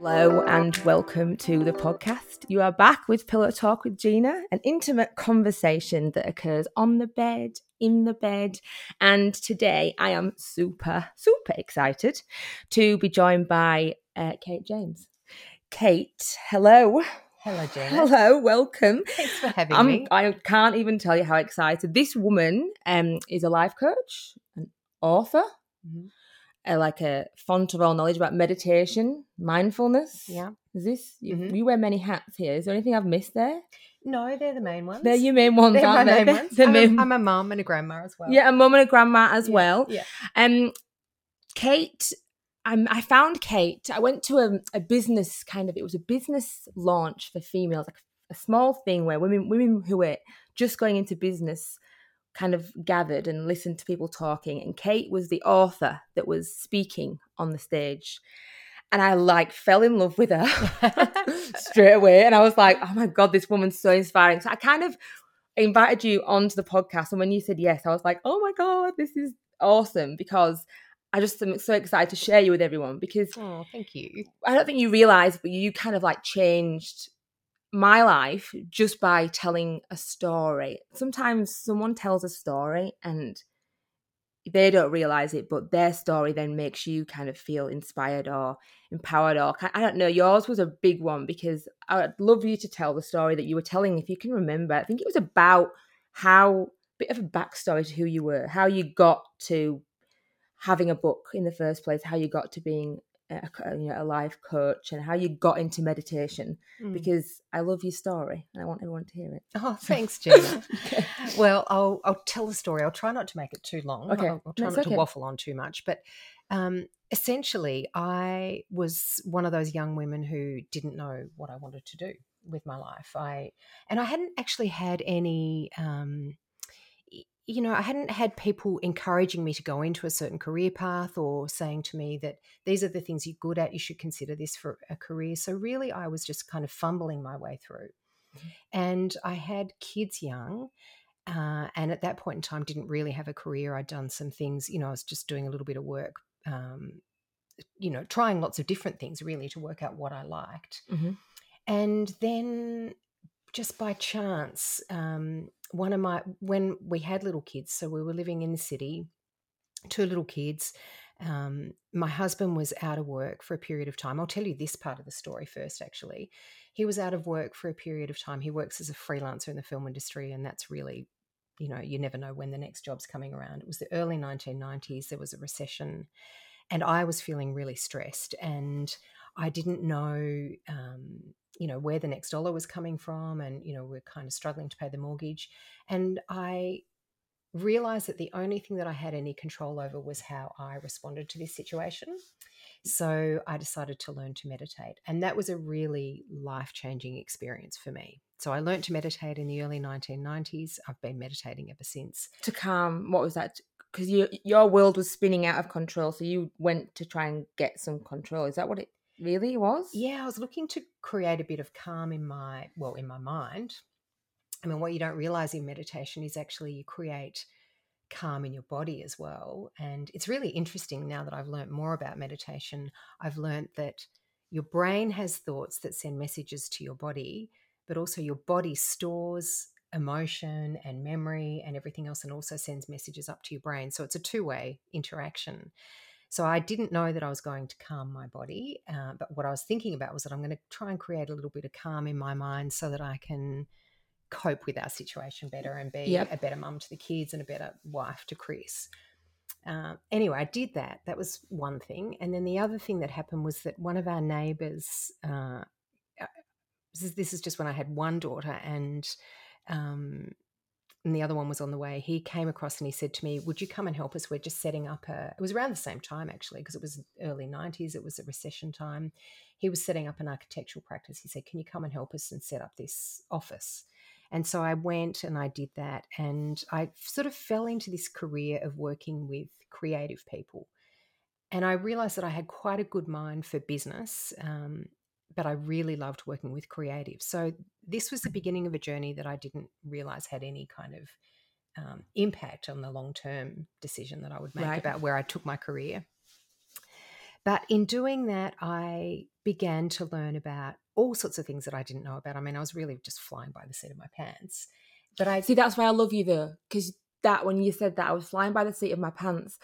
Hello and welcome to the podcast. You are back with Pillow Talk with Gina, an intimate conversation that occurs on the bed, in the bed. And today I am super, super excited to be joined by uh, Kate James. Kate, hello. Hello, Gina. Hello, welcome. Thanks for having I'm- me. I can't even tell you how excited. This woman um, is a life coach, an author, Mhm. Uh, like a font of all knowledge about meditation, mindfulness. Yeah. Is this you, Mhm. you wear many hats here? Is there anything I've missed there? No, they're the main ones. They're your main ones, they're aren't they? main ones. The I'm, main- a, I'm a mum and a grandma as well. yeah, a mum and a grandma as Yeah, well. Yeah. Um, Kate, um, I found Kate. I went to a, a business kind of. It was a business launch for females, like a small thing where women women who were just going into business kind of gathered and listened to people talking. And Kate was the author that was speaking on the stage, and I like fell in love with her straight away. And I was like, oh my god, this woman's so inspiring. So I kind of invited you onto the podcast, and when you said yes, I was like, oh my god, this is awesome because I just am so excited to share you with everyone because Oh, thank you. I don't think you realize, but you kind of like changed my life just by telling a story. Sometimes someone tells a story and they don't realize it, but their story then makes you kind of feel inspired or empowered. Or I don't know, yours was a big one because I'd love you to tell the story that you were telling, if you can remember. I think it was about how bit of a backstory to who you were, how you got to having a book in the first place, how you got to being a, you know, a life coach, and how you got into meditation. Mm. Because I love your story and I want everyone to hear it. Oh, thanks, Gina. Okay. well, I'll I'll tell the story. I'll try not to make it too long. Okay, I'll, I'll try that's not okay. to waffle on too much. But um, essentially, I was one of those young women who didn't know what I wanted to do with my life. I and I hadn't actually had any. Um, you know, I hadn't had people encouraging me to go into a certain career path or saying to me that these are the things you're good at, you should consider this for a career. So, really, I was just kind of fumbling my way through. And I had kids young. Uh, and at that point in time, didn't really have a career. I'd done some things, you know, I was just doing a little bit of work, um, you know, trying lots of different things really to work out what I liked. Mhm. And then just by chance, um, one of my, when we had little kids, so we were living in the city, two little kids. Um, my husband was out of work for a period of time. I'll tell you this part of the story first, actually. He was out of work for a period of time. He works as a freelancer in the film industry, and that's really, you know, you never know when the next job's coming around. It was the early 1990s, there was a recession, and I was feeling really stressed. And I didn't know, um, you know, where the next dollar was coming from, and you know, we're kind of struggling to pay the mortgage. And I realized that the only thing that I had any control over was how I responded to this situation. So I decided to learn to meditate, and that was a really life changing experience for me. So I learned to meditate in the early 1990s. I've been meditating ever since. To calm, what was that? Because you, your world was spinning out of control, so you went to try and get some control. Is that what it really was? Yeah, I was looking to create a bit of calm in my, well, in my mind. I mean, what you don't realize in meditation is actually you create calm in your body as well. And it's really interesting now that I've learned more about meditation. I've learned that your brain has thoughts that send messages to your body, but also your body stores emotion and memory and everything else and also sends messages up to your brain. So it's a two way interaction. So I didn't know that I was going to calm my body, uh, but what I was thinking about was that I'm going to try and create a little bit of calm in my mind so that I can cope with our situation better and be Yep. a better mum to the kids and a better wife to Chris. Uh, anyway, I did that. That was one thing, and then the other thing that happened was that one of our neighbours. Uh, uh, this is, this is just when I had one daughter, and um, and the other one was on the way. He came across and he said to me, "Would you come and help us? We're just setting up a." It was around the same time actually, because it was early '90s. It was a recession time. He was setting up an architectural practice. He said, "Can you come and help us and set up this office?" And so I went and I did that, and I sort of fell into this career of working with creative people. And I realized that I had quite a good mind for business, um, but I really loved working with creatives. So this was the beginning of a journey that I didn't realize had any kind of um, impact on the long term decision that I would make Right. about where I took my career. But in doing that, I began to learn about all sorts of things that I didn't know about. I mean, I was really just flying by the seat of my pants. But I see that's why I love you though, because that when you said that, I was flying by the seat of my pants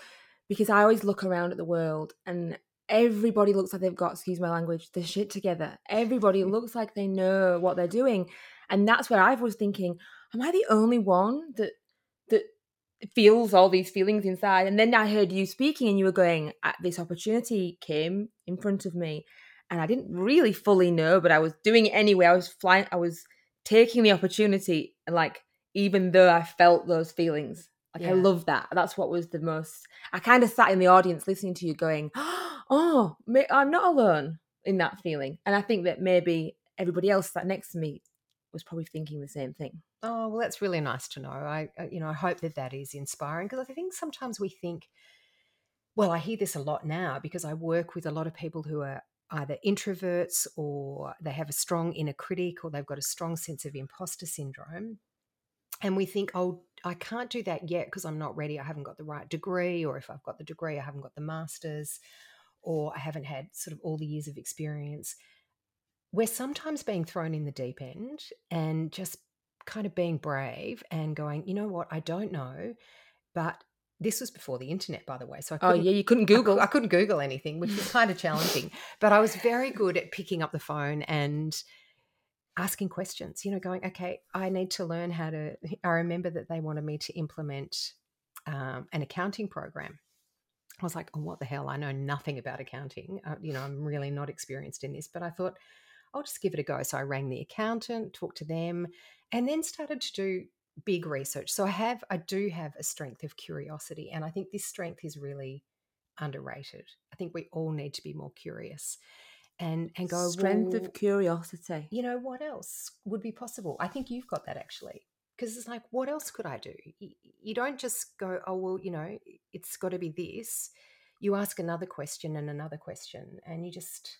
because I always look around at the world and everybody looks like they've got, excuse my language, the shit together. Everybody looks like they know what they're doing. And that's where I was thinking, am I the only one that that feels all these feelings inside? And then I heard you speaking and you were going, uh, this opportunity came in front of me and I didn't really fully know, but I was doing it anyway. I was flying, I was taking the opportunity and like even though I felt those feelings. Like yeah. I love that. That's what was the most. I kind of sat in the audience listening to you, going, "Oh, I'm not alone in that feeling." And I think that maybe everybody else sat next to me was probably thinking the same thing. Oh well, that's really nice to know. I, uh, you know, I hope that that is inspiring because I think sometimes we think. Well, I hear this a lot now because I work with a lot of people who are either introverts or they have a strong inner critic or they've got a strong sense of imposter syndrome and we think, oh, I can't do that yet because I'm not ready. I haven't got the right degree, or if I've got the degree, I haven't got the master's, or I haven't had sort of all the years of experience. We're sometimes being thrown in the deep end and just kind of being brave and going, you know what, I don't know, but this was before the internet, by the way. So I oh yeah, you couldn't Google. I, I couldn't Google anything, which was kind of challenging. But I was very good at picking up the phone and asking questions, you know, going, okay, I need to learn how to. I remember that they wanted me to implement um, an accounting program. I was like, oh, what the hell? I know nothing about accounting. Uh, you know, I'm really not experienced in this, but I thought, I'll just give it a go. So I rang the accountant, talked to them, and then started to do big research. So I have, I do have a strength of curiosity. And I think this strength is really underrated. I think we all need to be more curious and and go strength well, of curiosity. You know what else would be possible? I think you've got that actually. Because it's like what else could i do? You don't just go oh well you know it's got to be this. You ask another question and another question and you just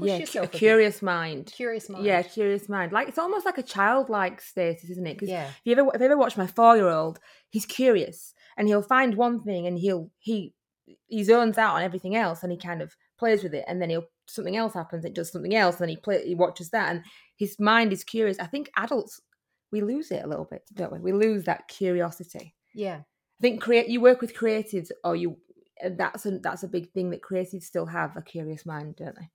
yeah a curious mind. Curious mind. yeah curious mind. Like it's almost like a childlike status isn't it? Because yeah. if you ever if you ever watch my four year old he's curious and he'll find one thing and he'll he he zones out on everything else and he kind of plays with it and then he'll something else happens it does something else and then he play he watches that and his mind is curious. I think adults we lose it a little bit don't we? We lose that curiosity. Yeah. I think create you work with creatives or you that's a that's a big thing that creatives still have a curious mind don't they?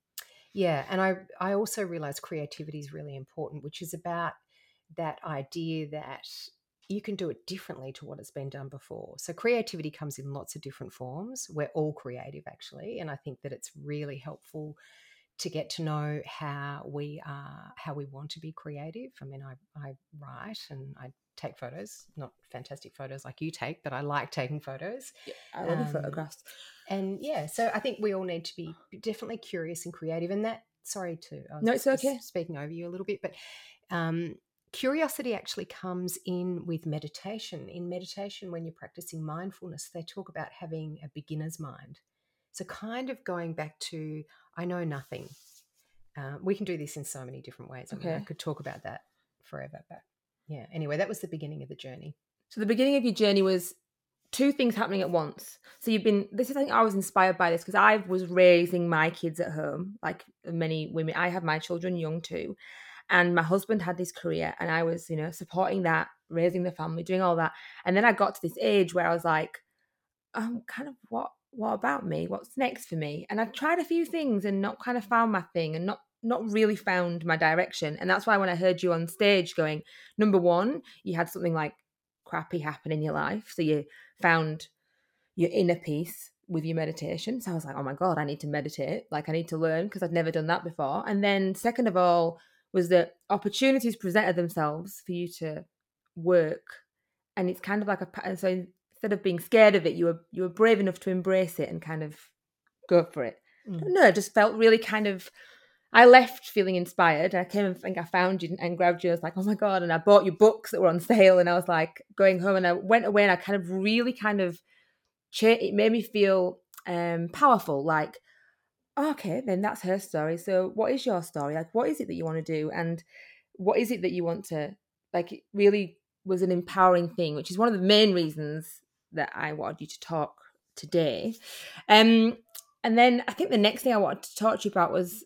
Yeah and i i also realize creativity is really important which is about that idea that you can do it differently to what has been done before. So creativity comes in lots of different forms. We're all creative actually, and I think that it's really helpful to get to know how we are how we want to be creative. I mean, I I write and I take photos, not fantastic photos like you take, but I like taking photos. Yeah, I love um, photographs. And yeah, so I think we all need to be definitely curious and creative and that sorry to no, it's okay. Speaking over you a little bit, but um, curiosity actually comes in with meditation. In meditation, when you're practicing mindfulness, they talk about having a beginner's mind. So, kind of going back to, I know nothing. Uh, we can do this in so many different ways. I, mean, I could talk about that forever. But yeah, anyway, that was the beginning of the journey. So, the beginning of your journey was two things happening at once. So you've been this is I think I was inspired by this because I was raising my kids at home, like many women. I have my children young too. And my husband had this career, and I was, you know, supporting that, raising the family, doing all that. And then I got to this age where I was like, um, kind of what what about me? What's next for me? And I've tried a few things and not kind of found my thing and not not really found my direction. And that's why when I heard you on stage going, number one, you had something like crappy happen in your life. So you found your inner peace with your meditation. So I was like, oh my God, I need to meditate. Like I need to learn because I'd never done that before. And then second of all, was that opportunities presented themselves for you to work and it's kind of like a so instead of being scared of it you were you were brave enough to embrace it and kind of go for it mm. no just felt really kind of I left feeling inspired. I came and think I found you and grabbed you. I was like, oh my God. And I bought you books that were on sale. And I was like going home and I went away and I kind of really kind of, it made me feel um, powerful. Like, okay, then that's her story. So what is your story? Like what is it that you want to do? And what is it that you want to like it really was an empowering thing, which is one of the main reasons that I wanted you to talk today. Um and then I think the next thing I wanted to talk to you about was,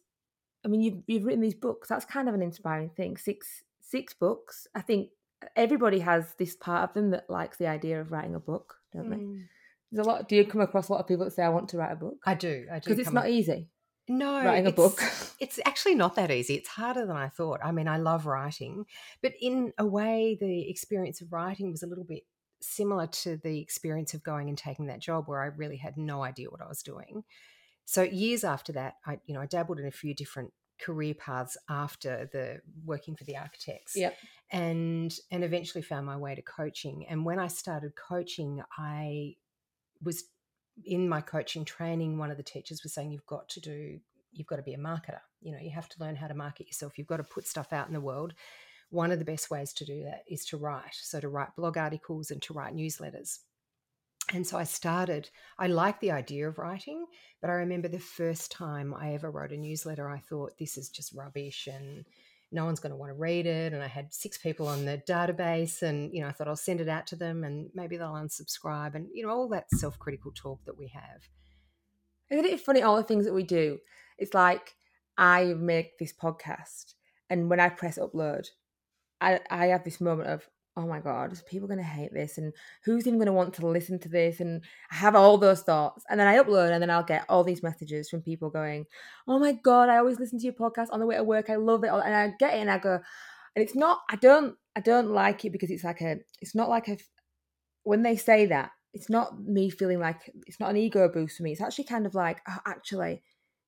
I mean, you've you've written these books. That's kind of an inspiring thing. Six six books. I think everybody has this part of them that likes the idea of writing a book, don't they? Mm. There's a lot. Do you come across a lot of people that say, "I want to write a book"? I do. I do. Because it's not up- easy no writing a book. It's actually not that easy. It's harder than I thought. I mean, I love writing, but in a way, the experience of writing was a little bit similar to the experience of going and taking that job where I really had no idea what I was doing. So years after that, I you know I dabbled in a few different career paths after the working for the architects Yep. and and eventually found my way to coaching and when i started coaching i was in my coaching training one of the teachers was saying you've got to do you've got to be a marketer. You know you have to learn how to market yourself. You've got to put stuff out in the world. One of the best ways to do that is to write. So to write blog articles and to write newsletters. And so I started, I like the idea of writing, but I remember the first time I ever wrote a newsletter, I thought, this is just rubbish and no one's going to want to read it. And I had six people on the database, and, you know, I thought I'll send it out to them and maybe they'll unsubscribe and, you know, all that self critical talk that we have. Isn't it funny all the things that we do? It's like I make this podcast, and when I press upload, I I have this moment of oh my god, is people going to hate this, and who's even going to want to listen to this? And I have all those thoughts, and then I upload, and then I'll get all these messages from people going, oh my god, I always listen to your podcast on the way to work. I love it, and I get it, and I go, and it's not. I don't. I don't like it because it's like a. It's not like a. When they say that, it's not me feeling like it's not an ego boost for me. It's actually kind of like, oh, actually,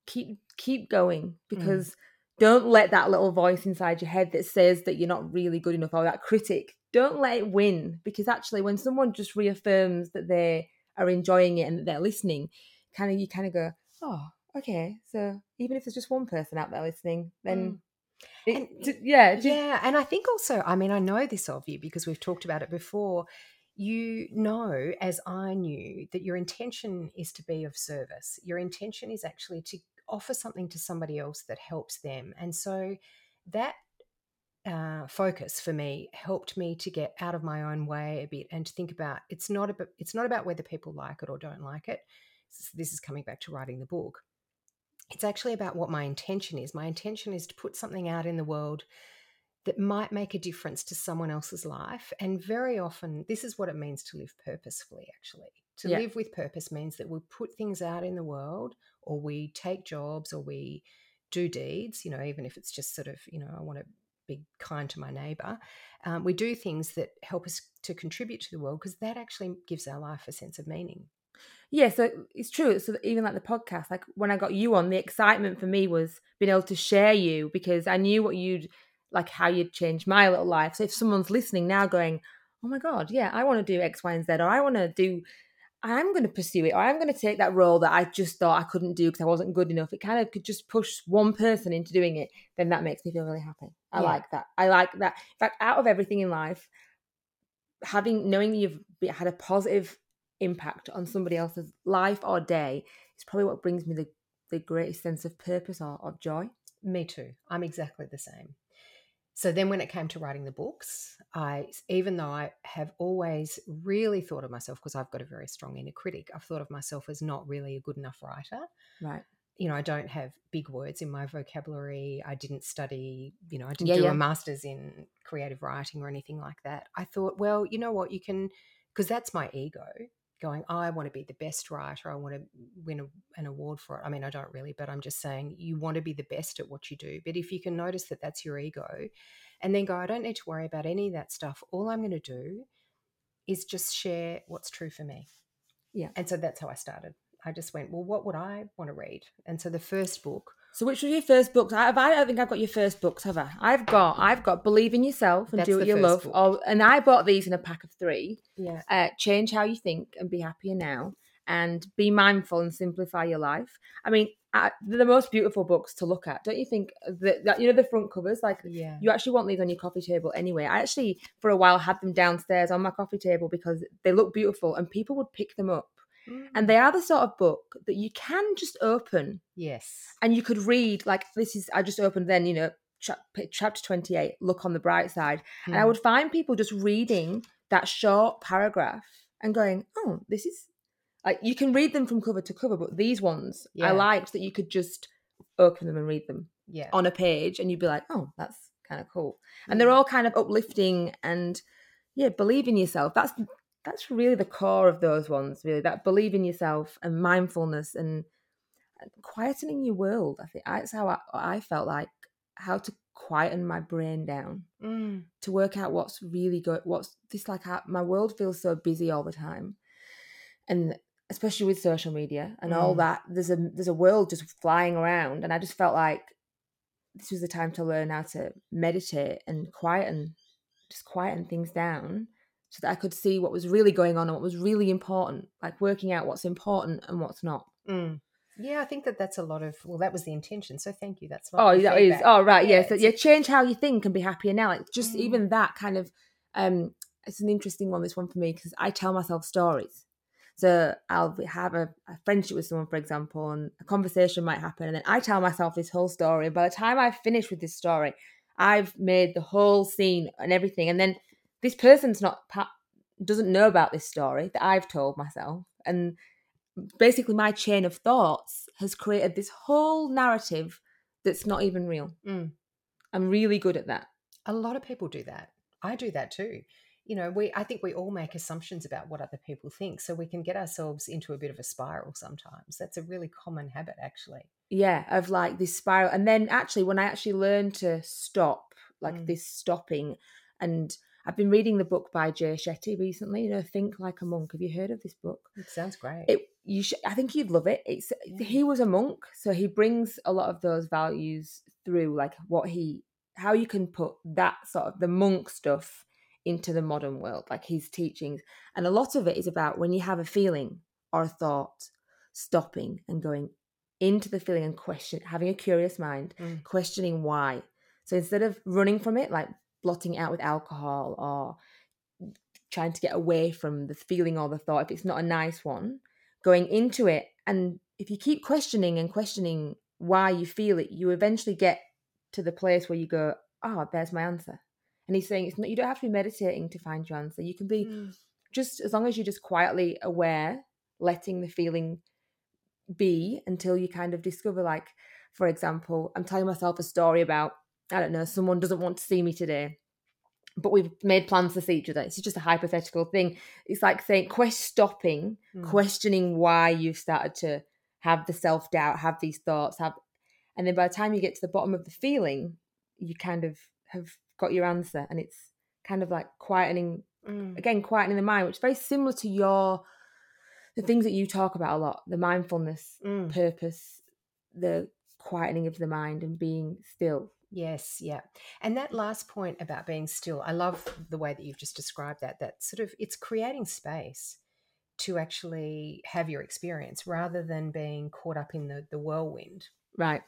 keep keep going mm. because don't let that little voice inside your head that says that you're not really good enough or that critic. Don't let it win because actually, when someone just reaffirms that they are enjoying it and that they're listening, kind of you kind of go, oh, okay. So even if there's just one person out there listening, then mm. it, And- yeah, just- Yeah, and I think also, I mean, I know this of you because we've talked about it before. You know, as I knew, that your intention is to be of service. Your intention is actually to offer something to somebody else that helps them. And so that uh, focus for me helped me to get out of my own way a bit and to think about it's not about it's not about whether people like it or don't like it. This is coming back to writing the book. It's actually about what my intention is. My intention is to put something out in the world that might make a difference to someone else's life. And very often, this is what it means to live purposefully, actually. To Yeah. live with purpose means that we put things out in the world, or we take jobs, or we do deeds, you know, even if it's just sort of, you know, I want to be kind to my neighbor. Um, we do things that help us to contribute to the world because that actually gives our life a sense of meaning. Yeah, so it's true. So even like the podcast, like when I got you on, the excitement for me was being able to share you because I knew what you'd like how you'd change my little life. So if someone's listening now going, Oh my god, yeah, I want to do X, Y, and Z, or I want to do I'm gonna pursue it, or I'm gonna take that role that I just thought I couldn't do because I wasn't good enough. It kind of could just push one person into doing it, then that makes me feel really happy. I Yeah. like that. I like that. In fact, out of everything in life, having knowing that you've had a positive impact on somebody else's life or day is probably what brings me the, the greatest sense of purpose or, or joy. Me too. I'm exactly the same. So then when it came to writing the books, I even though I have always really thought of myself because I've got a very strong inner critic, I've thought of myself as not really a good enough writer. Right. You know, I don't have big words in my vocabulary. I didn't study, you know, I didn't Yeah, do yeah. a master's in creative writing or anything like that. I thought, well, you know what, you can because that's my ego going, I want to be the best writer. I want to win a, an award for it. I mean, I don't really, but I'm just saying you want to be the best at what you do. But if you can notice that that's your ego and then go, I don't need to worry about any of that stuff. All I'm going to do is just share what's true for me. Yeah. And so that's how I started. I just went, well, what would I want to read? And so the first book, So which was your first books? I, I don't think I've got your first books, have I? I've got I've got Believe in Yourself and Do What You Love. book. Oh, and I bought these in a pack of three. yeah, uh, change how you think and be happier now and be mindful and simplify your life i mean uh, they're the most beautiful books to look at don't you think that, that you know the front covers like yeah, you actually want these on your coffee table anyway i actually for a while had them downstairs on my coffee table because they look beautiful and people would pick them up and Mm. they are the sort of book that you can just open yes, and you could read like this is i just opened then you know chap- chapter 28 look on the bright side and I Mm. would find people just reading that short paragraph and going, "Oh, this is Like you can read them from cover to cover, but these ones I liked that you could just open them and read them Yeah. on a page, and you'd be like, oh, that's kind of cool. And they're Mm. all kind of uplifting and yeah, believe in yourself. That's that's really the core of those ones. Really, that believe in yourself and mindfulness and quietening your world. I think that's how I, I felt like how to quieten my brain down Mm. to work out what's really good. What's this like? How, my world feels so busy all the time, and especially with social media and all Mm. that. There's a there's a world just flying around, and I just felt like this was the time to learn how to meditate and quieten, just quieten things down. So that I could see what was really going on and what was really important, like working out what's important and what's not. Mm. Yeah, I think that that's a lot of. Well, that was the intention. So thank you. That's Oh, that is. feedback. Oh, right. Yeah, yes. Yeah, change how you think and be happier now. Like just Mm. even that kind of. um It's an interesting one. This one for me because I tell myself stories. So I'll have a, a friendship with someone, for example, and a conversation might happen, and then I tell myself this whole story. And by the time I finish with this story, I've made the whole scene and everything, and then this person's not doesn't know about this story that I've told myself, and basically my chain of thoughts has created this whole narrative that's not even real. Mm. I'm really good at that. A lot of people do that. I do that too. You know, we I think we all make assumptions about what other people think, so we can get ourselves into a bit of a spiral sometimes. That's a really common habit, actually. Yeah, of like this spiral. And then actually, when I actually learned to stop, like Mm. this stopping, and I've been reading the book by Jay Shetty recently, you know, Think Like a Monk. Have you heard of this book? It sounds great. It you should, I think you'd love it. It's Yeah. he was a monk, so he brings a lot of those values through, like what he how you can put that sort of the monk stuff into the modern world, like his teachings. And a lot of it is about when you have a feeling or a thought, stopping and going into the feeling and question having a curious mind, Mm. questioning why. So instead of running from it, like blotting out with alcohol or trying to get away from the feeling or the thought, if it's not a nice one, going into it. And if you keep questioning and questioning why you feel it, you eventually get to the place where you go, oh, there's my answer. And he's saying it's not, you don't have to be meditating to find your answer. You can be Mm. just as long as you're just quietly aware, letting the feeling be until you kind of discover, like, for example, I'm telling myself a story about, I don't know, someone doesn't want to see me today, but we've made plans to see each other. It's just a hypothetical thing. It's like saying, quest stopping, Mm. questioning why you've started to have the self doubt, have these thoughts, have, and then by the time you get to the bottom of the feeling, you kind of have got your answer, and it's kind of like quietening Mm. again quietening the mind which is very similar to your the things that you talk about a lot the mindfulness Mm. purpose the quietening of the mind and being still Yes, yeah. And that last point about being still, I love the way that you've just described that. That sort of it's creating space to actually have your experience rather than being caught up in the, the whirlwind right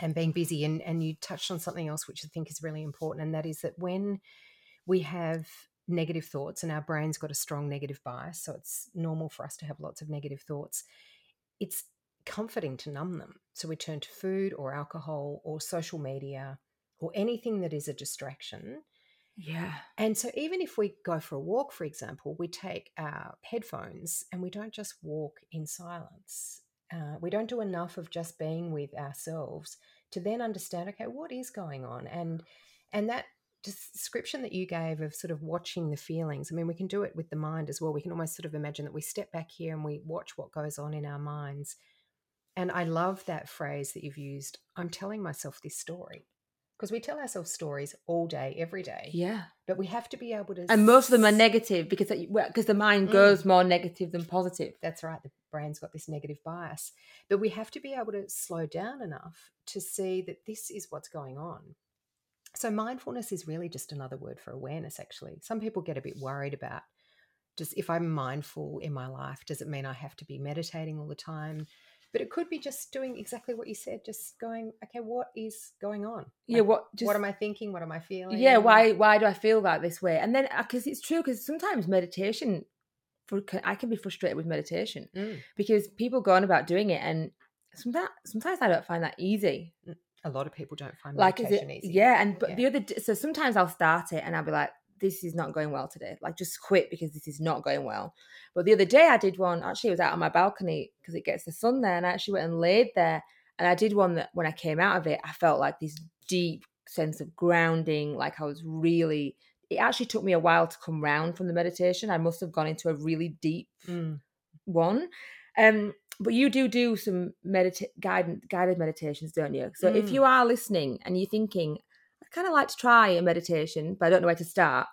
and being busy. And, and you touched on something else which I think is really important, and that is that when we have negative thoughts and our brain's got a strong negative bias, so it's normal for us to have lots of negative thoughts, it's comforting to numb them. So we turn to food or alcohol or social media or anything that is a distraction. yeah And so, even if we go for a walk, for example, we take our headphones and we don't just walk in silence. Uh, we don't do enough of just being with ourselves to then understand, okay, what is going on? And and that description that you gave of sort of watching the feelings. I mean, we can do it with the mind as well. We can almost sort of imagine that we step back here and we watch what goes on in our minds. And I love that phrase that you've used. I'm telling myself this story because we tell ourselves stories all day, every day yeah. but we have to be able to and most of them are negative because because the mind Mm. goes more negative than positive. That's right the brain's got this negative bias. But we have to be able to slow down enough to see that this is what's going on. So mindfulness is really just another word for awareness actually. Some people get a bit worried about just if i'm mindful in my life does it mean i have to be meditating all the time but it could be just doing exactly what you said just going okay what is going on? Yeah Like, what just what am i thinking? What am i feeling? Yeah why why do i feel that this way? And then because it's true because sometimes meditation for i can be frustrated with meditation Mm. because people go on about doing it and sometimes sometimes i don't find that easy. A lot of people don't find like is it easy. Yeah and but Yeah. the other so sometimes i'll start it and i'll be like this is not going well today. Like, just quit because this is not going well. But the other day, I did one. Actually, it was out on my balcony because it gets the sun there, and I actually went and laid there. And I did one that when I came out of it, I felt like this deep sense of grounding. Like I was really. It actually took me a while to come round from the meditation. I must have gone into a really deep Mm. one. Um, but you do do some medita- guided guided meditations, don't you? So if Mm. you are listening and you're thinking, kind of like to try a meditation, but I don't know where to start.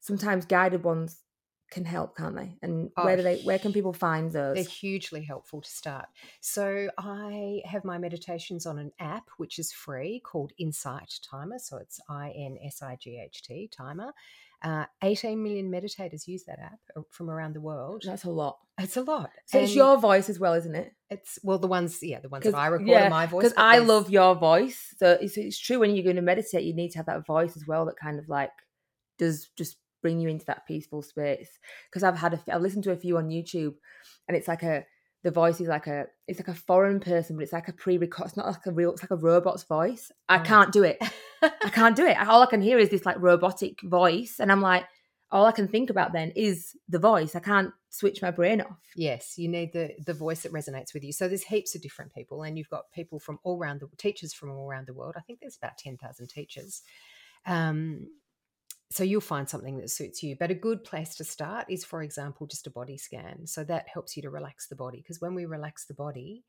Sometimes guided ones can help, can't they? And Oh, where do they? Where can people find those? They're hugely helpful to start. So I have my meditations on an app which is free called Insight Timer. So it's I N S I G H T Timer. Uh, 18 million meditators use that app uh, from around the world. That's a lot. It's a lot. So it's your voice as well, isn't it? It's well, the ones, yeah, the ones that I record yeah, my voice. Because I love your voice. So it's, it's true when you're going to meditate, you need to have that voice as well that kind of like does just bring you into that peaceful space. Because I've had a, I've listened to a few on YouTube, and it's like a the voice is like a it's like a foreign person, but it's like a pre-record. It's not like a real. It's like a robot's voice. I Oh. can't do it. I can't do it. All I can hear is this like robotic voice, and I'm like, all I can think about then is the voice. I can't switch my brain off. Yes, you need the the voice that resonates with you. So there's heaps of different people, and you've got people from all around the teachers from all around the world. I think there's about ten thousand teachers. Um, so you'll find something that suits you. But a good place to start is, for example, just a body scan. So that helps you to relax the body because when we relax the body,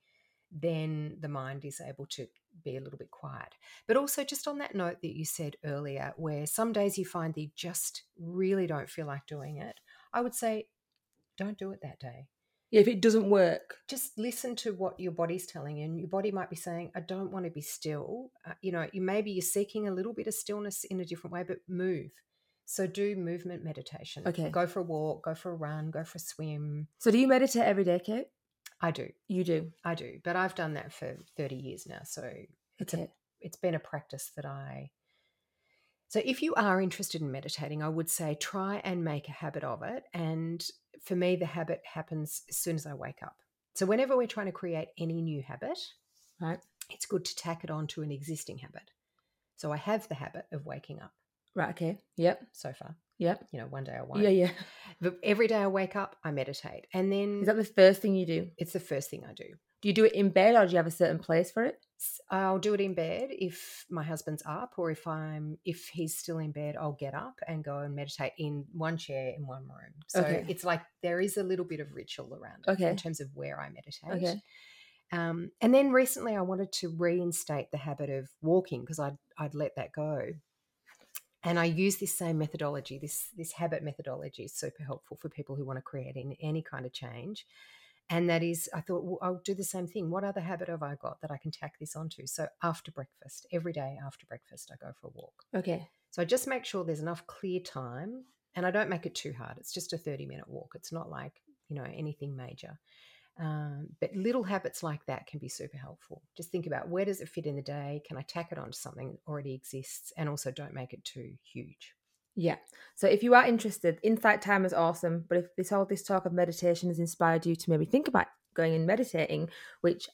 then the mind is able to be a little bit quiet. But also, just on that note that you said earlier, where some days you find that you just really don't feel like doing it, I would say don't do it that day Yeah, if it doesn't work, just listen to what your body's telling you and your body might be saying i don't want to be still uh, you know you maybe you're seeking a little bit of stillness in a different way but move so do movement meditation Okay. go for a walk go for a run go for a swim so do you meditate every day, Kate? i do You do. i do but i've done that for 30 years now so it's Okay. a it's been a practice that i so if you are interested in meditating i would say try and make a habit of it and for me the habit happens as soon as i wake up so whenever we're trying to create any new habit Right. it's good to tack it on to an existing habit. So I have the habit of waking up Right. Okay. Yep. so far. Yep. You know, one day I won't. Yeah. Yeah. But every day I wake up, I meditate. And then Is that the first thing you do? it's the first thing I do. Do you do it in bed or do you have a certain place for it? I'll do it in bed if my husband's up or if I'm if he's still in bed, I'll get up and go and meditate in one chair in one room. So Okay. it's like there is a little bit of ritual around it Okay. in terms of where I meditate. Okay. Um, and then recently, I wanted to reinstate the habit of walking because I'd I'd let that go. And I use this same methodology. This this habit methodology is super helpful for people who want to create any, any kind of change. And that is, I thought, well, I'll do the same thing. What other habit have I got that I can tack this onto? So after breakfast, every day after breakfast, I go for a walk. Okay. So I just make sure there's enough clear time, and I don't make it too hard. It's just a 30 minute walk. It's not like you know anything major. Um, but little habits like that can be super helpful. Just think about where does it fit in the day? Can I tack it onto something that already exists? And also don't make it too huge. Yeah. So if you are interested, Insight Time is awesome. But if this all this talk of meditation has inspired you to maybe think about going and meditating, which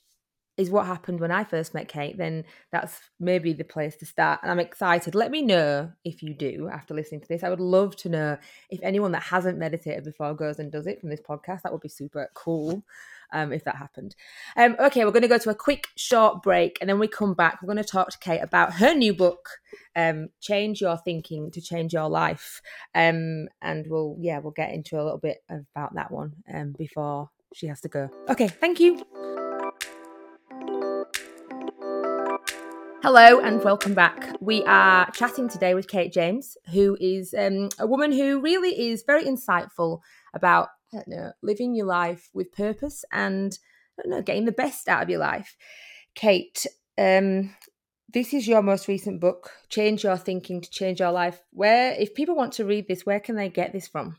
is what happened when I first met Kate, then that's maybe the place to start. And I'm excited. Let me know if you do after listening to this. I would love to know if anyone that hasn't meditated before goes and does it from this podcast. That would be super cool um, if that happened. Um, okay, we're going to go to a quick short break and then we come back. We're going to talk to Kate about her new book, um, Change Your Thinking to Change Your Life. Um, and we'll, yeah, we'll get into a little bit about that one um, before she has to go. Okay, thank you. Hello and welcome back. We are chatting today with Kate James, who is um, a woman who really is very insightful about know, living your life with purpose and know, getting the best out of your life. Kate, um, this is your most recent book, Change Your Thinking to Change Your Life. Where, if people want to read this, where can they get this from?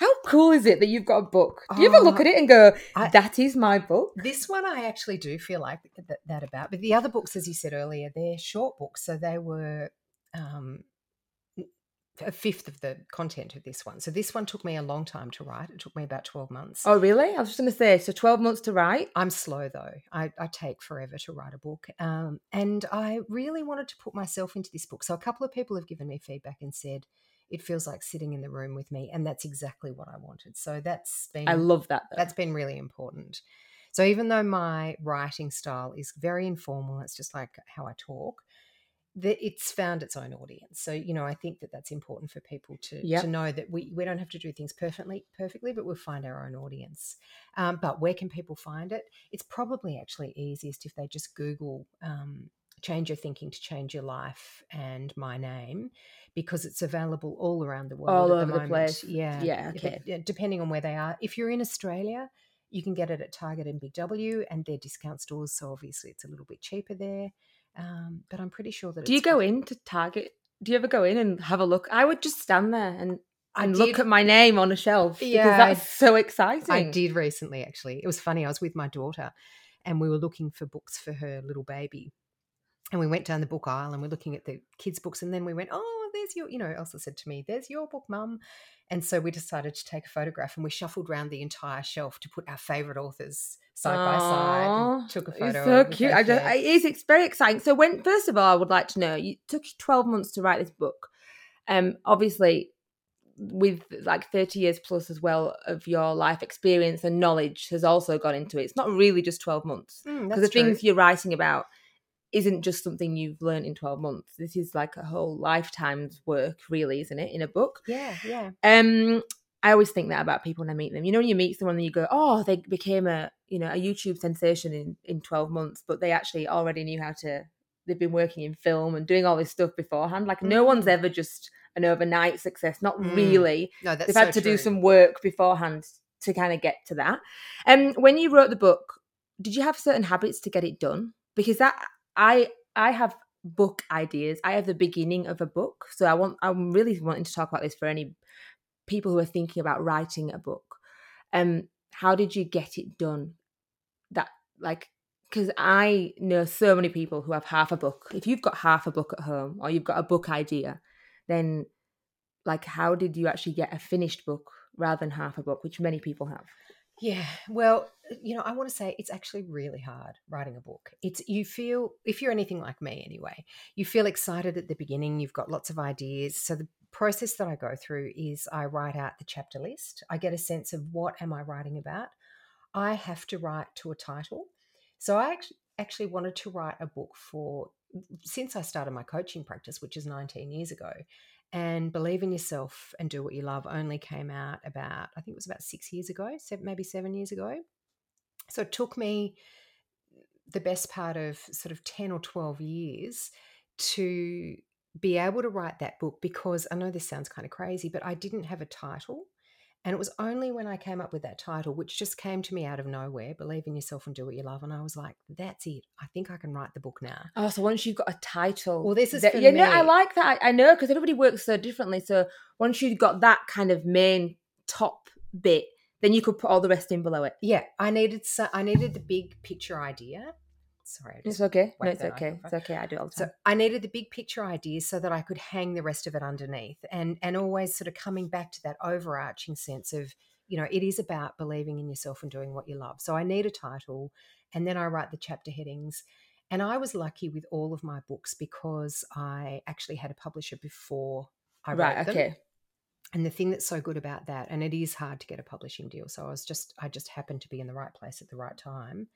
How cool is it that you've got a book? Do you ever look Oh, at it and go, I- "That is my book"? This one I actually do feel like that, that about. But the other books, as you said earlier, they're short books. So they were um, a fifth of the content of this one. So this one took me a long time to write. It took me about 12 months. Oh, really? I was just going to say, so twelve months to write. I'm slow though. I, I take forever to write a book. Um, and I really wanted to put myself into this book. So a couple of people have given me feedback and said, it feels like sitting in the room with me and that's exactly what i wanted so that's been I love that. Though. that's been really important so even though my writing style is very informal it's just like how i talk that it's found its own audience so you know i think that that's important for people to Yep. to know that we, we don't have to do things perfectly perfectly but we'll find our own audience um, but where can people find it it's probably actually easiest if they just google um, change your thinking to change your life and my name because it's available all around the world All at the over the moment. place. yeah Yeah, okay. depending on where they are if you're in australia you can get it at target and big w and their discount stores so obviously it's a little bit cheaper there um, but i'm pretty sure that Do you go into Target? Do you ever go in and have a look? I would just stand there and, and look at my name on a shelf Yeah, because that's so exciting. I did recently, actually. It was funny. I was with my daughter and we were looking for books for her little baby. And we went down the book aisle and we're looking at the kids' books. And then we went, Oh, there's your, you know, Elsa said to me, There's your book, mum. And so we decided to take a photograph and we shuffled around the entire shelf to put our favorite authors side by side took a It's photo. so cute. I just, it is. It's very exciting. So, when first of all, I would like to know, you took you twelve months to write this book. Um, obviously, with like thirty years plus as well of your life experience and knowledge has also gone into it. It's not really just twelve months Mm, because the true. things you're writing about isn't just something you've learned in 12 months this is like a whole lifetime's work really isn't it in a book Yeah, yeah. um i always think that about people when i meet them you know when you meet someone and you go oh they became a you know a youtube sensation in in 12 months but they actually already knew how to they've been working in film and doing all this stuff beforehand like no one's Mm. ever just an overnight success not Mm. really No, that's they've so had to true. do some work beforehand to kind of get to that. Um, when you wrote the book, did you have certain habits to get it done? Because that I I have book ideas. I have the beginning of a book, so I want I'm really wanting to talk about this for any people who are thinking about writing a book. Um, how did you get it done? That like because I know so many people who have half a book. If you've got half a book at home or you've got a book idea, then like how did you actually get a finished book rather than half a book, which many people have? Yeah, well, you know, I want to say it's actually really hard writing a book. It's you feel if you're anything like me anyway, you feel excited at the beginning, you've got lots of ideas. So the process that I go through is I write out the chapter list. I get a sense of what am I writing about? I have to write to a title. So I actually wanted to write a book for since I started my coaching practice, which is 19 years ago. And Believe in Yourself and Do What You Love only came out about, I think it was about six years ago, maybe seven years ago. So it took me the best part of sort of 10 or 12 years to be able to write that book because I know this sounds kind of crazy, but I didn't have a title. And it was only when I came up with that title, which just came to me out of nowhere Believe in Yourself and Do What You Love. And I was like, that's it. I think I can write the book now. Oh, so once you've got a title, Well, this is that- for yeah, no, I like that. I, I know because everybody works so differently. So once you've got that kind of main top bit, then you could put all the rest in below it. Yeah, I needed so, I needed the big picture idea. Sorry, It's okay. No, it's okay. It's okay. I do all the So. I needed the big picture idea so that I could hang the rest of it underneath and and always sort of coming back to that overarching sense of, you know, it is about believing in yourself and doing what you love. So I need a title and then I write the chapter headings. And I was lucky with all of my books because I actually had a publisher before I wrote right. them. Okay. And the thing that's so good about that, and it is hard to get a publishing deal. So I was just, I just happened to be in the right place at the right time.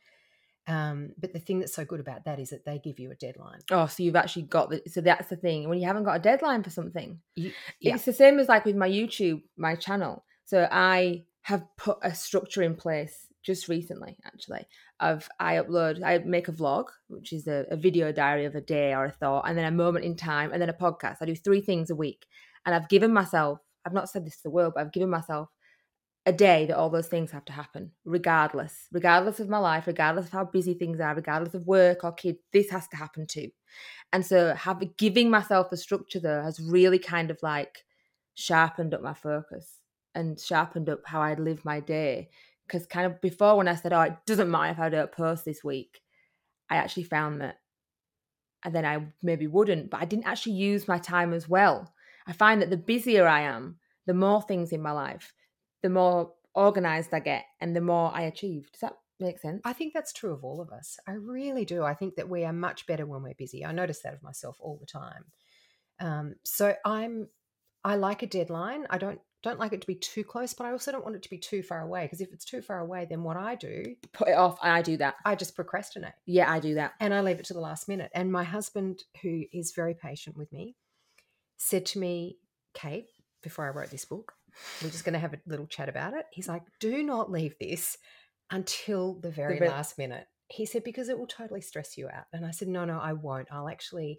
Um, but the thing that's so good about that is that they give you a deadline. Oh, so you've actually got the. So that's the thing. When you haven't got a deadline for something, You, yeah, it's the same as like with my YouTube, my channel. So I have put a structure in place just recently, actually. Of I upload, I make a vlog, which is a, a video diary of a day or a thought, and then a moment in time, and then a podcast. I do three things a week, and I've given myself. I've not said this to the world, but I've given myself a day that all those things have to happen, regardless, regardless of my life, regardless of how busy things are, regardless of work or kids. This has to happen too. And so, have giving myself a structure though has really kind of like sharpened up my focus and sharpened up how I live my day. Because kind of before, when I said, "Oh, it doesn't matter if I don't post this week," I actually found that, and then I maybe wouldn't, but I didn't actually use my time as well. I find that the busier I am, the more things in my life, the more organized I get, and the more I achieve. Does that make sense? I think that's true of all of us. I really do. I think that we are much better when we're busy. I notice that of myself all the time. Um, so I'm, I like a deadline. I don't don't like it to be too close, but I also don't want it to be too far away because if it's too far away, then what I do, Put it off, I do that. I just procrastinate Yeah, I do that. and I leave it to the last minute. And my husband, who is very patient with me, said to me, Kate, before I wrote this book, we're just going to have a little chat about it. He's like, do not leave this until the very ve- last minute. He said, because it will totally stress you out. And I said, no, no, I won't. I'll actually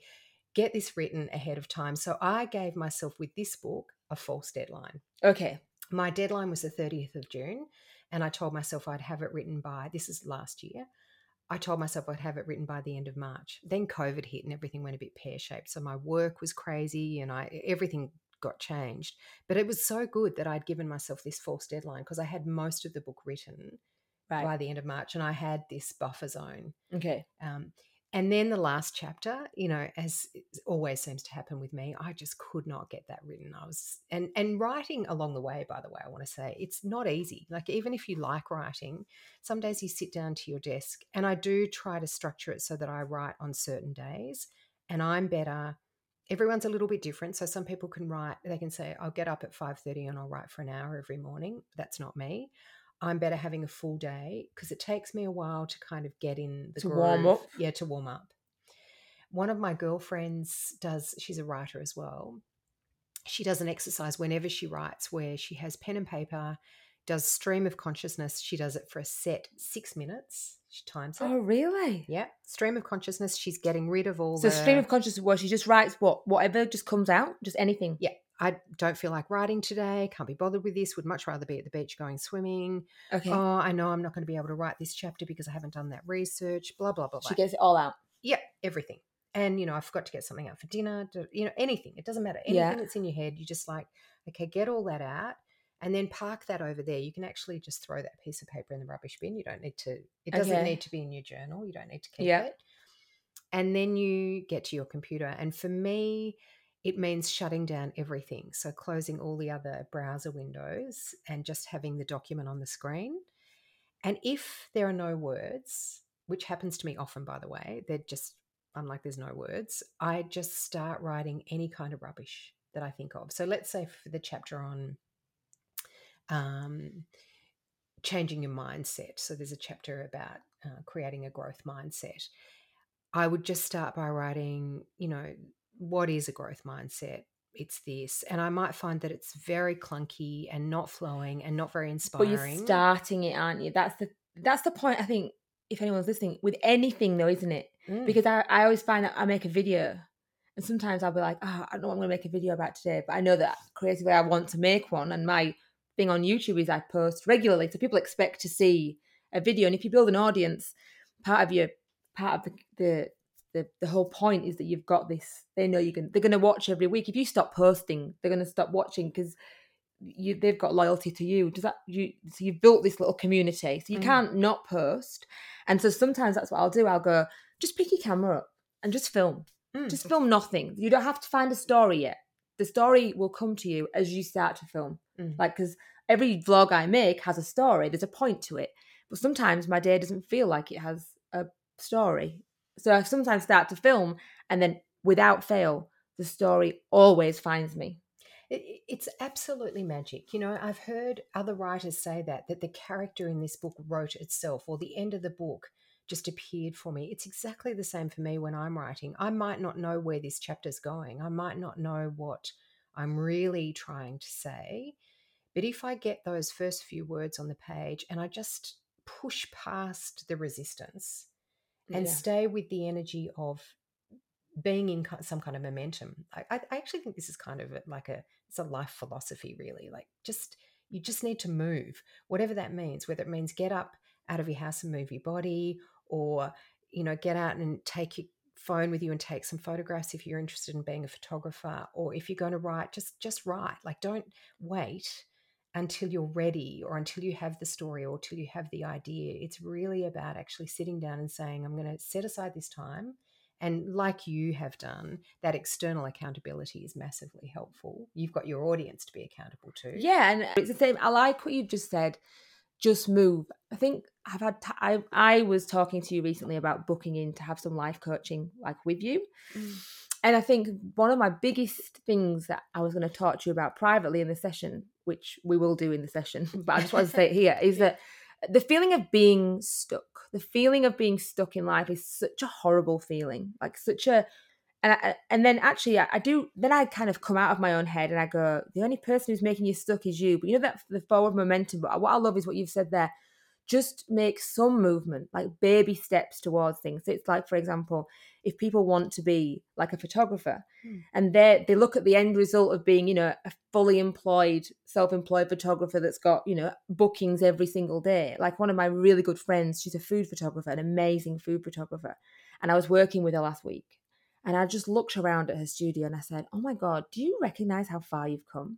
get this written ahead of time. So I gave myself with this book a false deadline. Okay. My deadline was the 30th of June, and I told myself I'd have it written by this is last year. I told myself I'd have it written by the end of March. Then COVID hit and everything went a bit pear shaped. So my work was crazy and I everything got changed. But it was so good that I'd given myself this false deadline because I had most of the book written Right. by the end of March and I had this buffer zone. Okay. Um, and then the last chapter, you know, as always seems to happen with me, I just could not get that written. I was and and writing along the way, by the way, I want to say it's not easy. Like even if you like writing, some days you sit down to your desk, and I do try to structure it so that I write on certain days, and I'm better. Everyone's a little bit different, so some people can write. They can say, "I'll get up at five thirty and I'll write for an hour every morning." That's not me. I'm better having a full day because it takes me a while to kind of get in the To warm up. Yeah, to warm up. One of my girlfriends does, she's a writer as well. She does an exercise whenever she writes where she has pen and paper, does stream of consciousness. She does it for a set six minutes. She times it. Oh, really? Yeah, stream of consciousness. She's getting rid of all So the stream of consciousness where she just writes what whatever just comes out, just anything. Yeah, I don't feel like writing today. Can't be bothered with this. Would much rather be at the beach going swimming. Okay. Oh, I know I'm not going to be able to write this chapter because I haven't done that research. Blah blah blah. blah. she gets it all out. yeah, everything. And you know, I forgot to get something out for dinner. To, you know, anything. It doesn't matter. Anything Yeah. that's in your head, you just like, okay, get all that out, and then park that over there. You can actually just throw that piece of paper in the rubbish bin. You don't need to. It doesn't Okay. need to be in your journal. You don't need to keep Yeah. it. And then you get to your computer. And for me, it means shutting down everything. So closing all the other browser windows and just having the document on the screen. And if there are no words, which happens to me often, by the way, they're just I'm like, there's no words, I just start writing any kind of rubbish that I think of. So let's say for the chapter on um, changing your mindset. So there's a chapter about uh, creating a growth mindset. I would just start by writing, you know, what is a growth mindset? It's this. And I might find that it's very clunky and not flowing and not very inspiring. you're starting it, aren't you? That's the that's the point. I think if anyone's listening, with anything though, isn't it? Mm. Because I, I always find that I make a video, and sometimes I'll be like, oh, I don't know what I'm going to make a video about today, but I know that creatively I want to make one, and my thing on YouTube is I post regularly, so people expect to see a video, and if you build an audience, part of your part of the the the, the whole point is that you've got this. They know you can. They're going to watch every week. If you stop posting, they're going to stop watching because you they've got loyalty to you. Does that you? So you've built this little community, so you Mm. can't not post. And so sometimes that's what I'll do. I'll go just pick your camera up and just film. Mm. Just film nothing. You don't have to find a story yet. The story will come to you as you start to film. Mm. Like because every vlog I make has a story. There's a point to it. But sometimes my day doesn't feel like it has a story. So I sometimes start to film, and then without fail, the story always finds me. It, it- it's absolutely magic. You know, I've heard other writers say that that the character in this book wrote itself, or the end of the book just appeared for me. It's exactly the same for me when I'm writing. I might not know where this chapter's going. I might not know what I'm really trying to say, but if I get those first few words on the page and I just push past the resistance and Yeah. stay with the energy of being in some kind of momentum. I, I I actually think this is kind of like a it's a life philosophy, really. Like just you just need to move, whatever that means. Whether it means get up out of your house and move your body, or you know get out and take your phone with you and take some photographs if you're interested in being a photographer, or if you're going to write, just just write. Like don't wait until you're ready or until you have the story or till you have the idea. It's really about actually sitting down and saying, I'm going to set aside this time. And like you have done, that external accountability is massively helpful. You've got your audience to be accountable to. Yeah, and it's the same. I like what you've just said. just move. I think I've had t- I I was talking to you recently about booking in to have some life coaching like with you. Mm. And I think one of my biggest things that I was going to talk to you about privately in the session, which we will do in the session, but I just want to say it here, is that the feeling of being stuck, the feeling of being stuck in life is such a horrible feeling, like such a and I, and then actually I, I, do then I kind of come out of my own head and I go the only person who's making you stuck is you but you know that the forward momentum but what I love is what you've said there just make some movement like baby steps towards things so it's like for example if people want to be like a photographer mm. and they they look at the end result of being you know a fully employed self-employed photographer that's got you know bookings every single day like one of my really good friends she's a food photographer an amazing food photographer and I was working with her last week and I just looked around at her studio and I said, Oh my God, do you recognize how far you've come?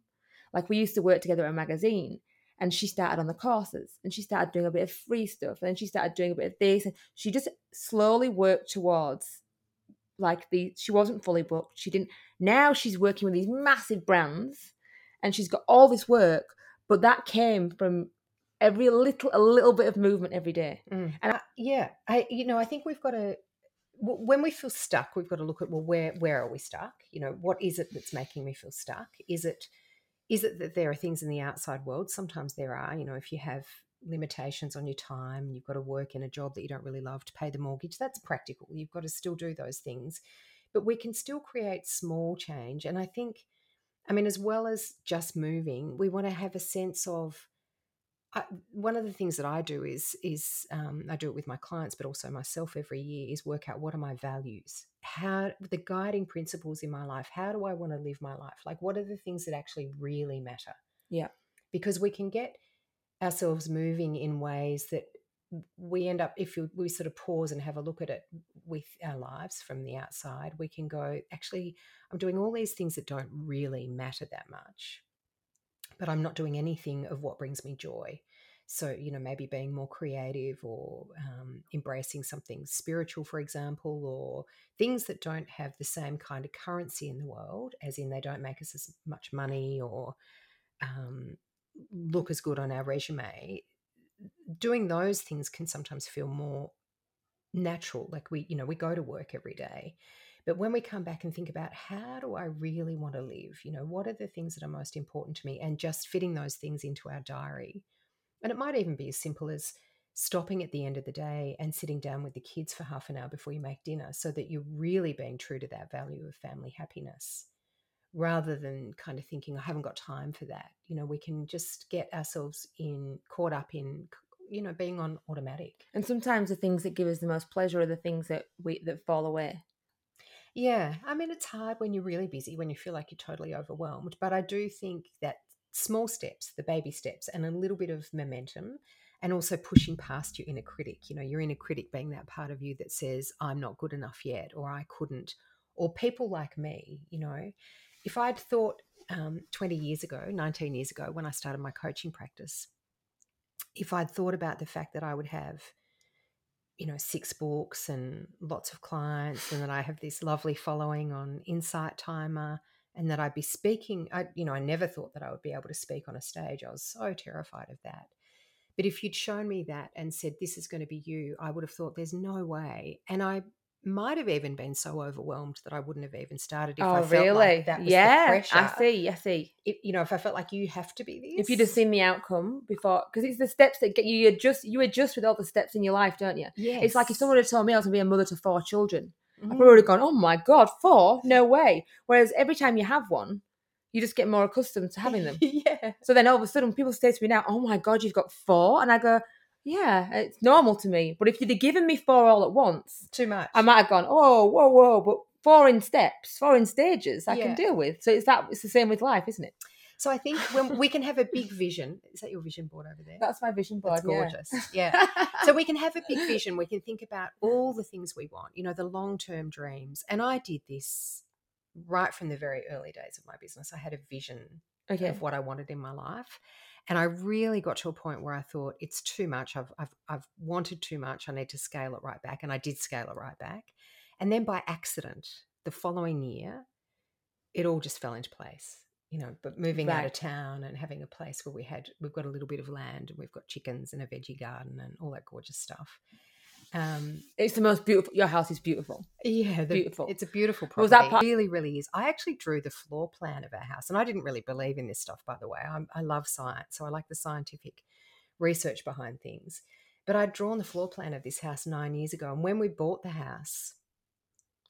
Like we used to work together at a magazine and she started on the courses and she started doing a bit of free stuff and then she started doing a bit of this and she just slowly worked towards like the she wasn't fully booked she didn't now she's working with these massive brands and she's got all this work but that came from every little a little bit of movement every day mm. and I, yeah i you know i think we've got to when we feel stuck, we've got to look at well, where where are we stuck? You know, what is it that's making me feel stuck? Is it is it that there are things in the outside world? Sometimes there are. You know, if you have limitations on your time, you've got to work in a job that you don't really love to pay the mortgage. That's practical. You've got to still do those things, but we can still create small change. And I think, I mean, as well as just moving, we want to have a sense of I, one of the things that I do is is um, I do it with my clients, but also myself every year is work out what are my values, how the guiding principles in my life. How do I want to live my life? Like, what are the things that actually really matter? Yeah, because we can get ourselves moving in ways that we end up if we sort of pause and have a look at it with our lives from the outside we can go actually i'm doing all these things that don't really matter that much but I'm not doing anything of what brings me joy. So, you know, maybe being more creative or um, embracing something spiritual, for example, or things that don't have the same kind of currency in the world, as in they don't make us as much money or um, look as good on our resume. Doing those things can sometimes feel more natural. Like we, you know, we go to work every day but when we come back and think about how do I really want to live, you know, what are the things that are most important to me, and just fitting those things into our diary. And it might even be as simple as stopping at the end of the day and sitting down with the kids for half an hour before you make dinner so that you're really being true to that value of family happiness rather than kind of thinking i haven't got time for that you know we can just get ourselves in caught up in you know being on automatic and sometimes the things that give us the most pleasure are the things that we that fall away yeah, I mean, it's hard when you're really busy, when you feel like you're totally overwhelmed. But I do think that small steps, the baby steps, and a little bit of momentum, and also pushing past your inner critic. You know, your inner critic being that part of you that says, I'm not good enough yet, or I couldn't, or people like me, you know. If I'd thought um, 20 years ago, 19 years ago, when I started my coaching practice, if I'd thought about the fact that I would have you know six books and lots of clients and that i have this lovely following on insight timer and that i'd be speaking i you know i never thought that i would be able to speak on a stage i was so terrified of that but if you'd shown me that and said this is going to be you i would have thought there's no way and i might have even been so overwhelmed that I wouldn't have even started if oh, I felt really? like that was yeah, the pressure. I see, I see. If, you know, if I felt like you have to be this. If you'd have seen the outcome before, because it's the steps that get you adjust. You adjust with all the steps in your life, don't you? Yeah. It's like if someone had told me I was going to be a mother to four children, mm. I've already gone, "Oh my god, four? No way!" Whereas every time you have one, you just get more accustomed to having them. yeah. So then all of a sudden, people say to me now, "Oh my god, you've got four. and I go, yeah, it's normal to me. But if you'd have given me four all at once, too much, I might have gone, oh, whoa, whoa. But four in steps, four in stages, I yeah. can deal with. So it's that. It's the same with life, isn't it? So I think when we can have a big vision, is that your vision board over there? That's my vision board. That's gorgeous. Yeah. yeah. so we can have a big vision. We can think about all the things we want. You know, the long term dreams. And I did this right from the very early days of my business. I had a vision okay. of what I wanted in my life. And I really got to a point where I thought it's too much. I've, I've, I've wanted too much. I need to scale it right back. And I did scale it right back. And then by accident, the following year, it all just fell into place. You know, but moving out of town and having a place where we had we've got a little bit of land and we've got chickens and a veggie garden and all that gorgeous stuff. Um, It's the most beautiful. Your house is beautiful. yeah, the, Beautiful. It's a beautiful property. Was that part- really, really is. I actually drew the floor plan of our house, and I didn't really believe in this stuff, by the way. I'm, I love science, so I like the scientific research behind things. But I'd drawn the floor plan of this house nine years ago, and when we bought the house,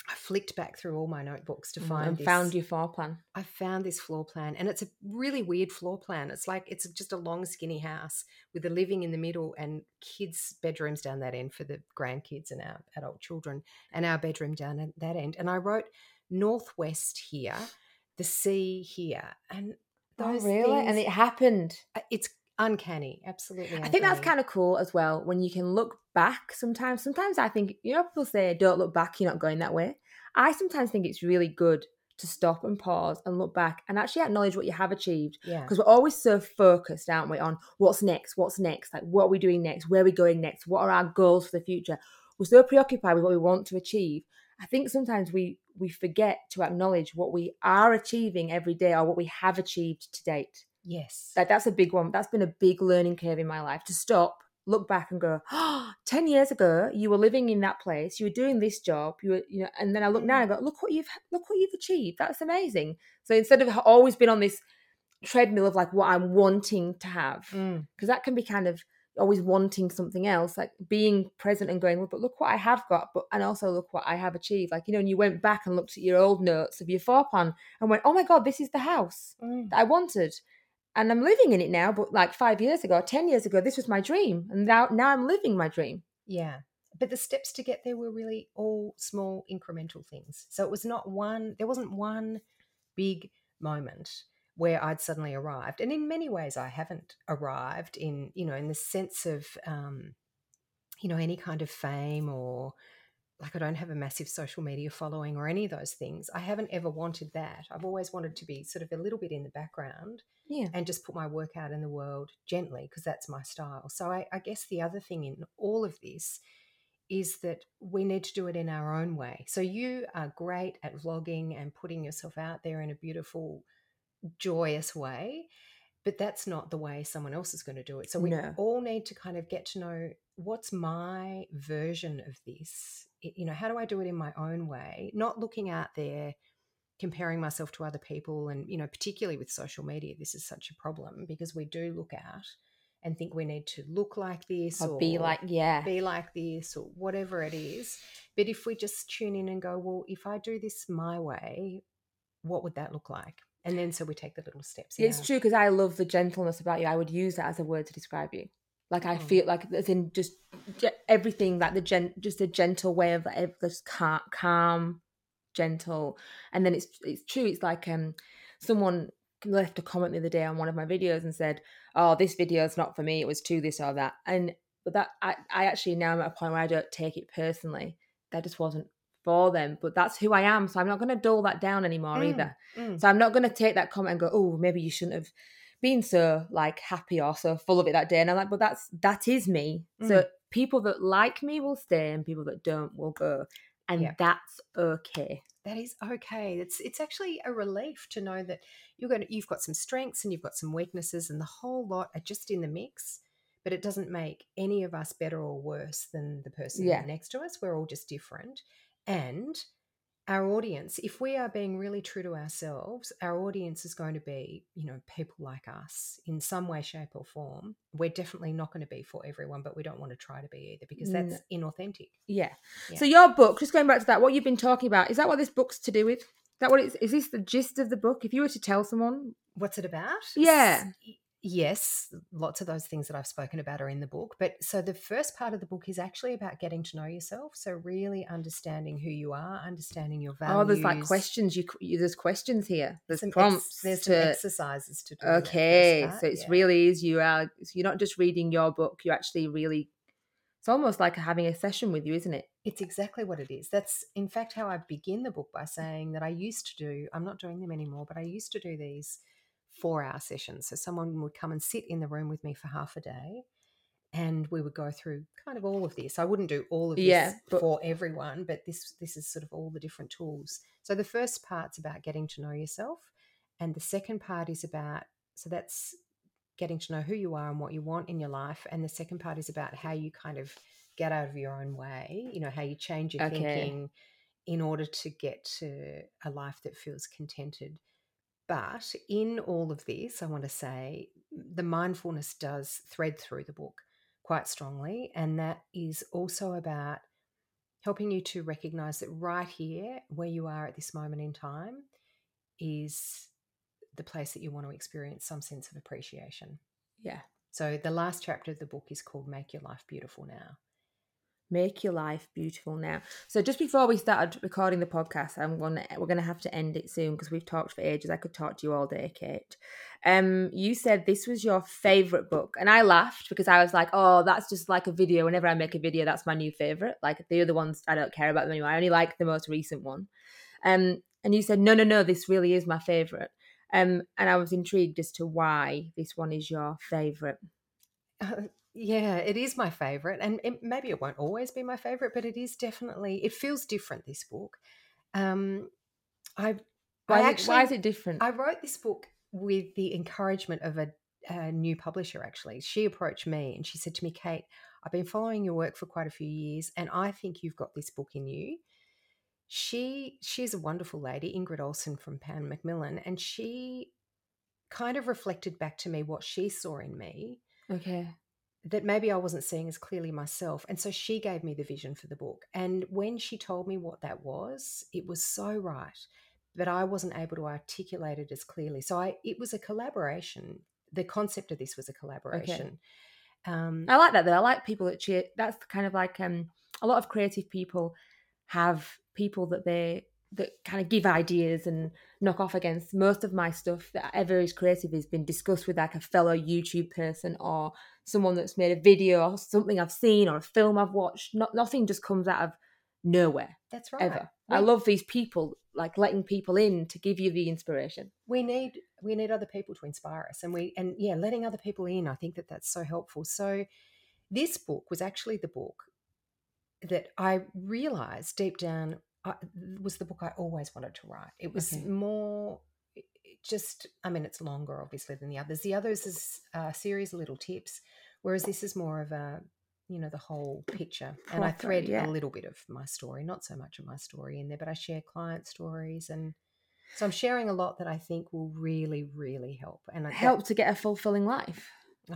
I flicked back through all my notebooks to find Mm, and this. found your floor plan. I found this floor plan, and it's a really weird floor plan. It's like it's just a long, skinny house with a living in the middle and kids' bedrooms down that end for the grandkids and our adult children, and our bedroom down at that end. And I wrote northwest here, the sea here, and those oh, really? And it happened. uh, it's uncanny, absolutely. I think that's kind of cool as well when you can look back sometimes. Sometimes I think, you know, people say, don't look back, you're not going that way. I sometimes think it's really good to stop and pause and look back and actually acknowledge what you have achieved. yeah, Because we're always so focused, aren't we, on what's next, what's next, like what are we doing next, where are we going next, what are our goals for the future. We're so preoccupied with what we want to achieve. I think sometimes we we forget to acknowledge what we are achieving every day or what we have achieved to date. Yes, Like that's a big one. That's been a big learning curve in my life to stop, look back and go, oh, 10 years ago, you were living in that place, you were doing this job, you were, you know, and then I look now and I go, look what you've look what you've achieved. That's amazing. So instead of always been on this treadmill of like what I'm wanting to have, Mm, because that can be kind of always wanting something else, like being present and going, well, but look what I have got, but and also look what I have achieved. Like, you know, and you went back and looked at your old notes of your floor plan and went, oh my God, this is the house mm. that I wanted. And I'm living in it now, but like five years ago, 10 years ago, this was my dream. And now, now I'm living my dream. Yeah. But the steps to get there were really all small incremental things. So it was not one, there wasn't one big moment where I'd suddenly arrived. And in many ways, I haven't arrived in, you know, in the sense of, um, you know, any kind of fame or like I don't have a massive social media following or any of those things. I haven't ever wanted that. I've always wanted to be sort of a little bit in the background Yeah. and just put my work out in the world gently because that's my style. So I, I guess the other thing in all of this is that we need to do it in our own way. So you are great at vlogging and putting yourself out there in a beautiful, joyous way, but that's not the way someone else is going to do it. So we No. all need to kind of get to know what's my version of this. You know, how do I do it in my own way? Not looking out there comparing myself to other people and you know particularly with social media this is such a problem because we do look out and think we need to look like this Or be like, yeah. be like this or whatever it is but if we just tune in and go well if i do this my way what would that look like and then so we take the little steps It's true because I love the gentleness about you. I would use that as a word to describe you. Like I Oh. feel like as in just everything like the gen, just a gentle way of like, just calm, calm, gentle. And then it's it's true. It's like um someone left a comment the other day on one of my videos and said, "Oh, this video is not for me. It was too this or that." And but that I I actually now I'm at a point where I don't take it personally. That just wasn't for them. But that's who I am. So I'm not going to dull that down anymore Mm, either. mm. So I'm not going to take that comment and go, oh, maybe you shouldn't have been so like happy or so full of it that day. And I'm like, but that's that is me. So Mm. people that like me will stay, and people that don't will go, and Yeah. that's okay. that is okay. It's it's actually a relief to know that you're going to, you've got some strengths and you've got some weaknesses, and the whole lot are just in the mix. But it doesn't make any of us better or worse than the person Yeah. next to us. We're all just different, and our audience, if we are being really true to ourselves, our audience is going to be, you know, people like us in some way, shape, or form. We're definitely not going to be for everyone, but we don't want to try to be either because No. that's inauthentic. Yeah. Yeah. So your book, just going back to that, what you've been talking about, is that what this book's to do with? Is that what it's, is this the gist of the book? If you were to tell someone, What's it about? Yeah. S- y- Yes, lots of those things that I've spoken about are in the book. But so the first part of the book is actually about getting to know yourself. So really understanding who you are, understanding your values. oh, there's like questions. You, you there's questions here. There's some ex- prompts. there's some exercises to do. in that first Okay, so it's yeah. really is you are so you're not just reading your book, you're actually really it's almost like having a session with you, isn't it? It's exactly what it is. That's in fact how I begin the book by saying that I used to do, I'm not doing them anymore, but I used to do these four hour sessions. So someone would come and sit in the room with me for half a day and we would go through kind of all of this. I wouldn't do all of this Yeah, but- for everyone, but this this is sort of all the different tools. So the first part's about getting to know yourself And the second part is about, so that's getting to know who you are and what you want in your life. And the second part is about how you kind of get out of your own way, you know, how you change your Okay. thinking in order to get to a life that feels contented. But in all of this, I want to say the mindfulness does thread through the book quite strongly. And that is also about helping you to recognize that right here, where you are at this moment in time, is the place that you want to experience some sense of appreciation. Yeah. So the last chapter of the book is called Make Your Life Beautiful Now. Make your life beautiful now. So just before we started recording the podcast, I'm gonna we're gonna have to end it soon because we've talked for ages. I could talk to you all day, Kate. Um, you said this was your favorite book, and I laughed because I was like, "Oh, that's just like a video. Whenever I make a video, that's my new favorite. Like the other ones, I don't care about them anymore. I only like the most recent one." Um, and you said, "No, no, no, this really is my favorite." Um, and I was intrigued as to why this one is your favorite. Yeah, it is my favorite, and it, maybe it won't always be my favorite, but it is definitely. It feels different. This book. Um, I Why, I actually why is it different? I wrote this book with the encouragement of a, a new publisher, actually. She approached me and she said to me, Kate, I've been following your work for quite a few years and I think you've got this book in you. She she's a wonderful lady, Ingrid Ohlsson from Pan Macmillan, and she kind of reflected back to me what she saw in me okay. That maybe I wasn't seeing as clearly myself. And so she gave me the vision for the book. And when she told me what that was, it was so right. But I wasn't able to articulate it as clearly. So I it was a collaboration. The concept of this was a collaboration. Um, I like that though. I like people that cheer. That's kind of like um a lot of creative people have people that they that kind of give ideas and knock off against. Most of my stuff that ever is creative has been discussed with like a fellow YouTube person or someone that's made a video or something I've seen or a film I've watched. Not nothing just comes out of nowhere that's right. ever. I love these people like letting people in to give you the inspiration. we need we need other people to inspire us and we and yeah letting other people in i think that that's so helpful so this book was actually the book that i realized deep down I, was the book i always wanted to write it was Okay. more just i mean it's longer obviously than the others the others is uh, a series of little tips whereas this is more of a you know the whole picture and i thread yeah. a little bit of my story not so much of my story in there but i share client stories and so I'm sharing a lot that I think will really, really help. And that- Help to get a fulfilling life.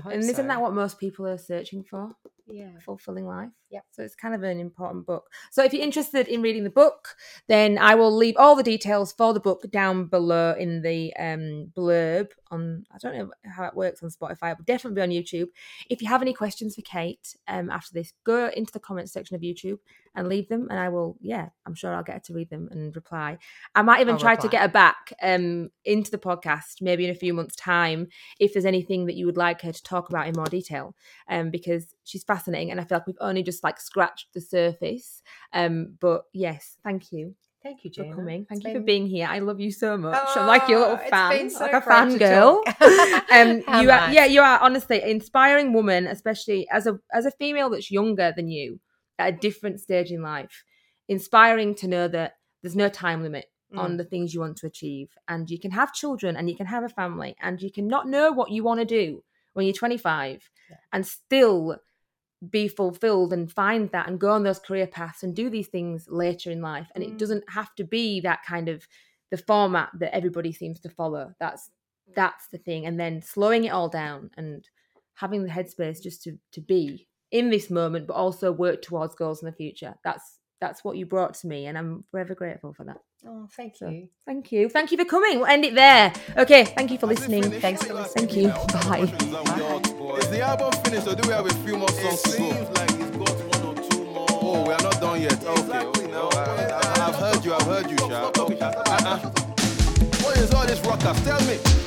And isn't so. that what most people are searching for? Yeah. fulfilling life. Yep. So it's kind of an important book. So if you're interested in reading the book, then I will leave all the details for the book down below in the um, blurb on. I don't know how it works on Spotify, but definitely be on YouTube. If you have any questions for Kate um, after this, go into the comments section of YouTube and leave them, and I will. Yeah, I'm sure I'll get her to read them and reply. I might even I'll try to get her back um, into the podcast maybe in a few months' time if there's anything that you would like her to talk about in more detail um, because she's fascinating and I feel like we've only just like scratched the surface. Um, but yes, thank you Thank you, for Gina. coming. Thank you for being here. I love you so much. I'm like your little Oh, fan, so like a fangirl. um, How you are, yeah, you are honestly an inspiring woman, especially as a as a female that's younger than you at a different stage in life. Inspiring to know that there's no time limit on Mm. the things you want to achieve, and you can have children, and you can have a family, and you can not know what you want to do when you're 25, Yeah. and still be fulfilled and find that and go on those career paths and do these things later in life. And it Mm. doesn't have to be that kind of the format that everybody seems to follow. That's that's the thing. And then slowing it all down and having the headspace just to to be in this moment but also work towards goals in the future. That's that's what you brought to me and i'm forever grateful for that Oh, thank so, you. thank you. Thank you for coming. We'll end it there. Okay, thank you for listening. Thanks for listening. Thank you. Bye. Bye. Is the album finished or do we have a few more songs? Oh, we are not done yet. Okay. Exactly. No, I, have heard you. I've heard you, Sha. Uh-uh. What is all this? Tell me.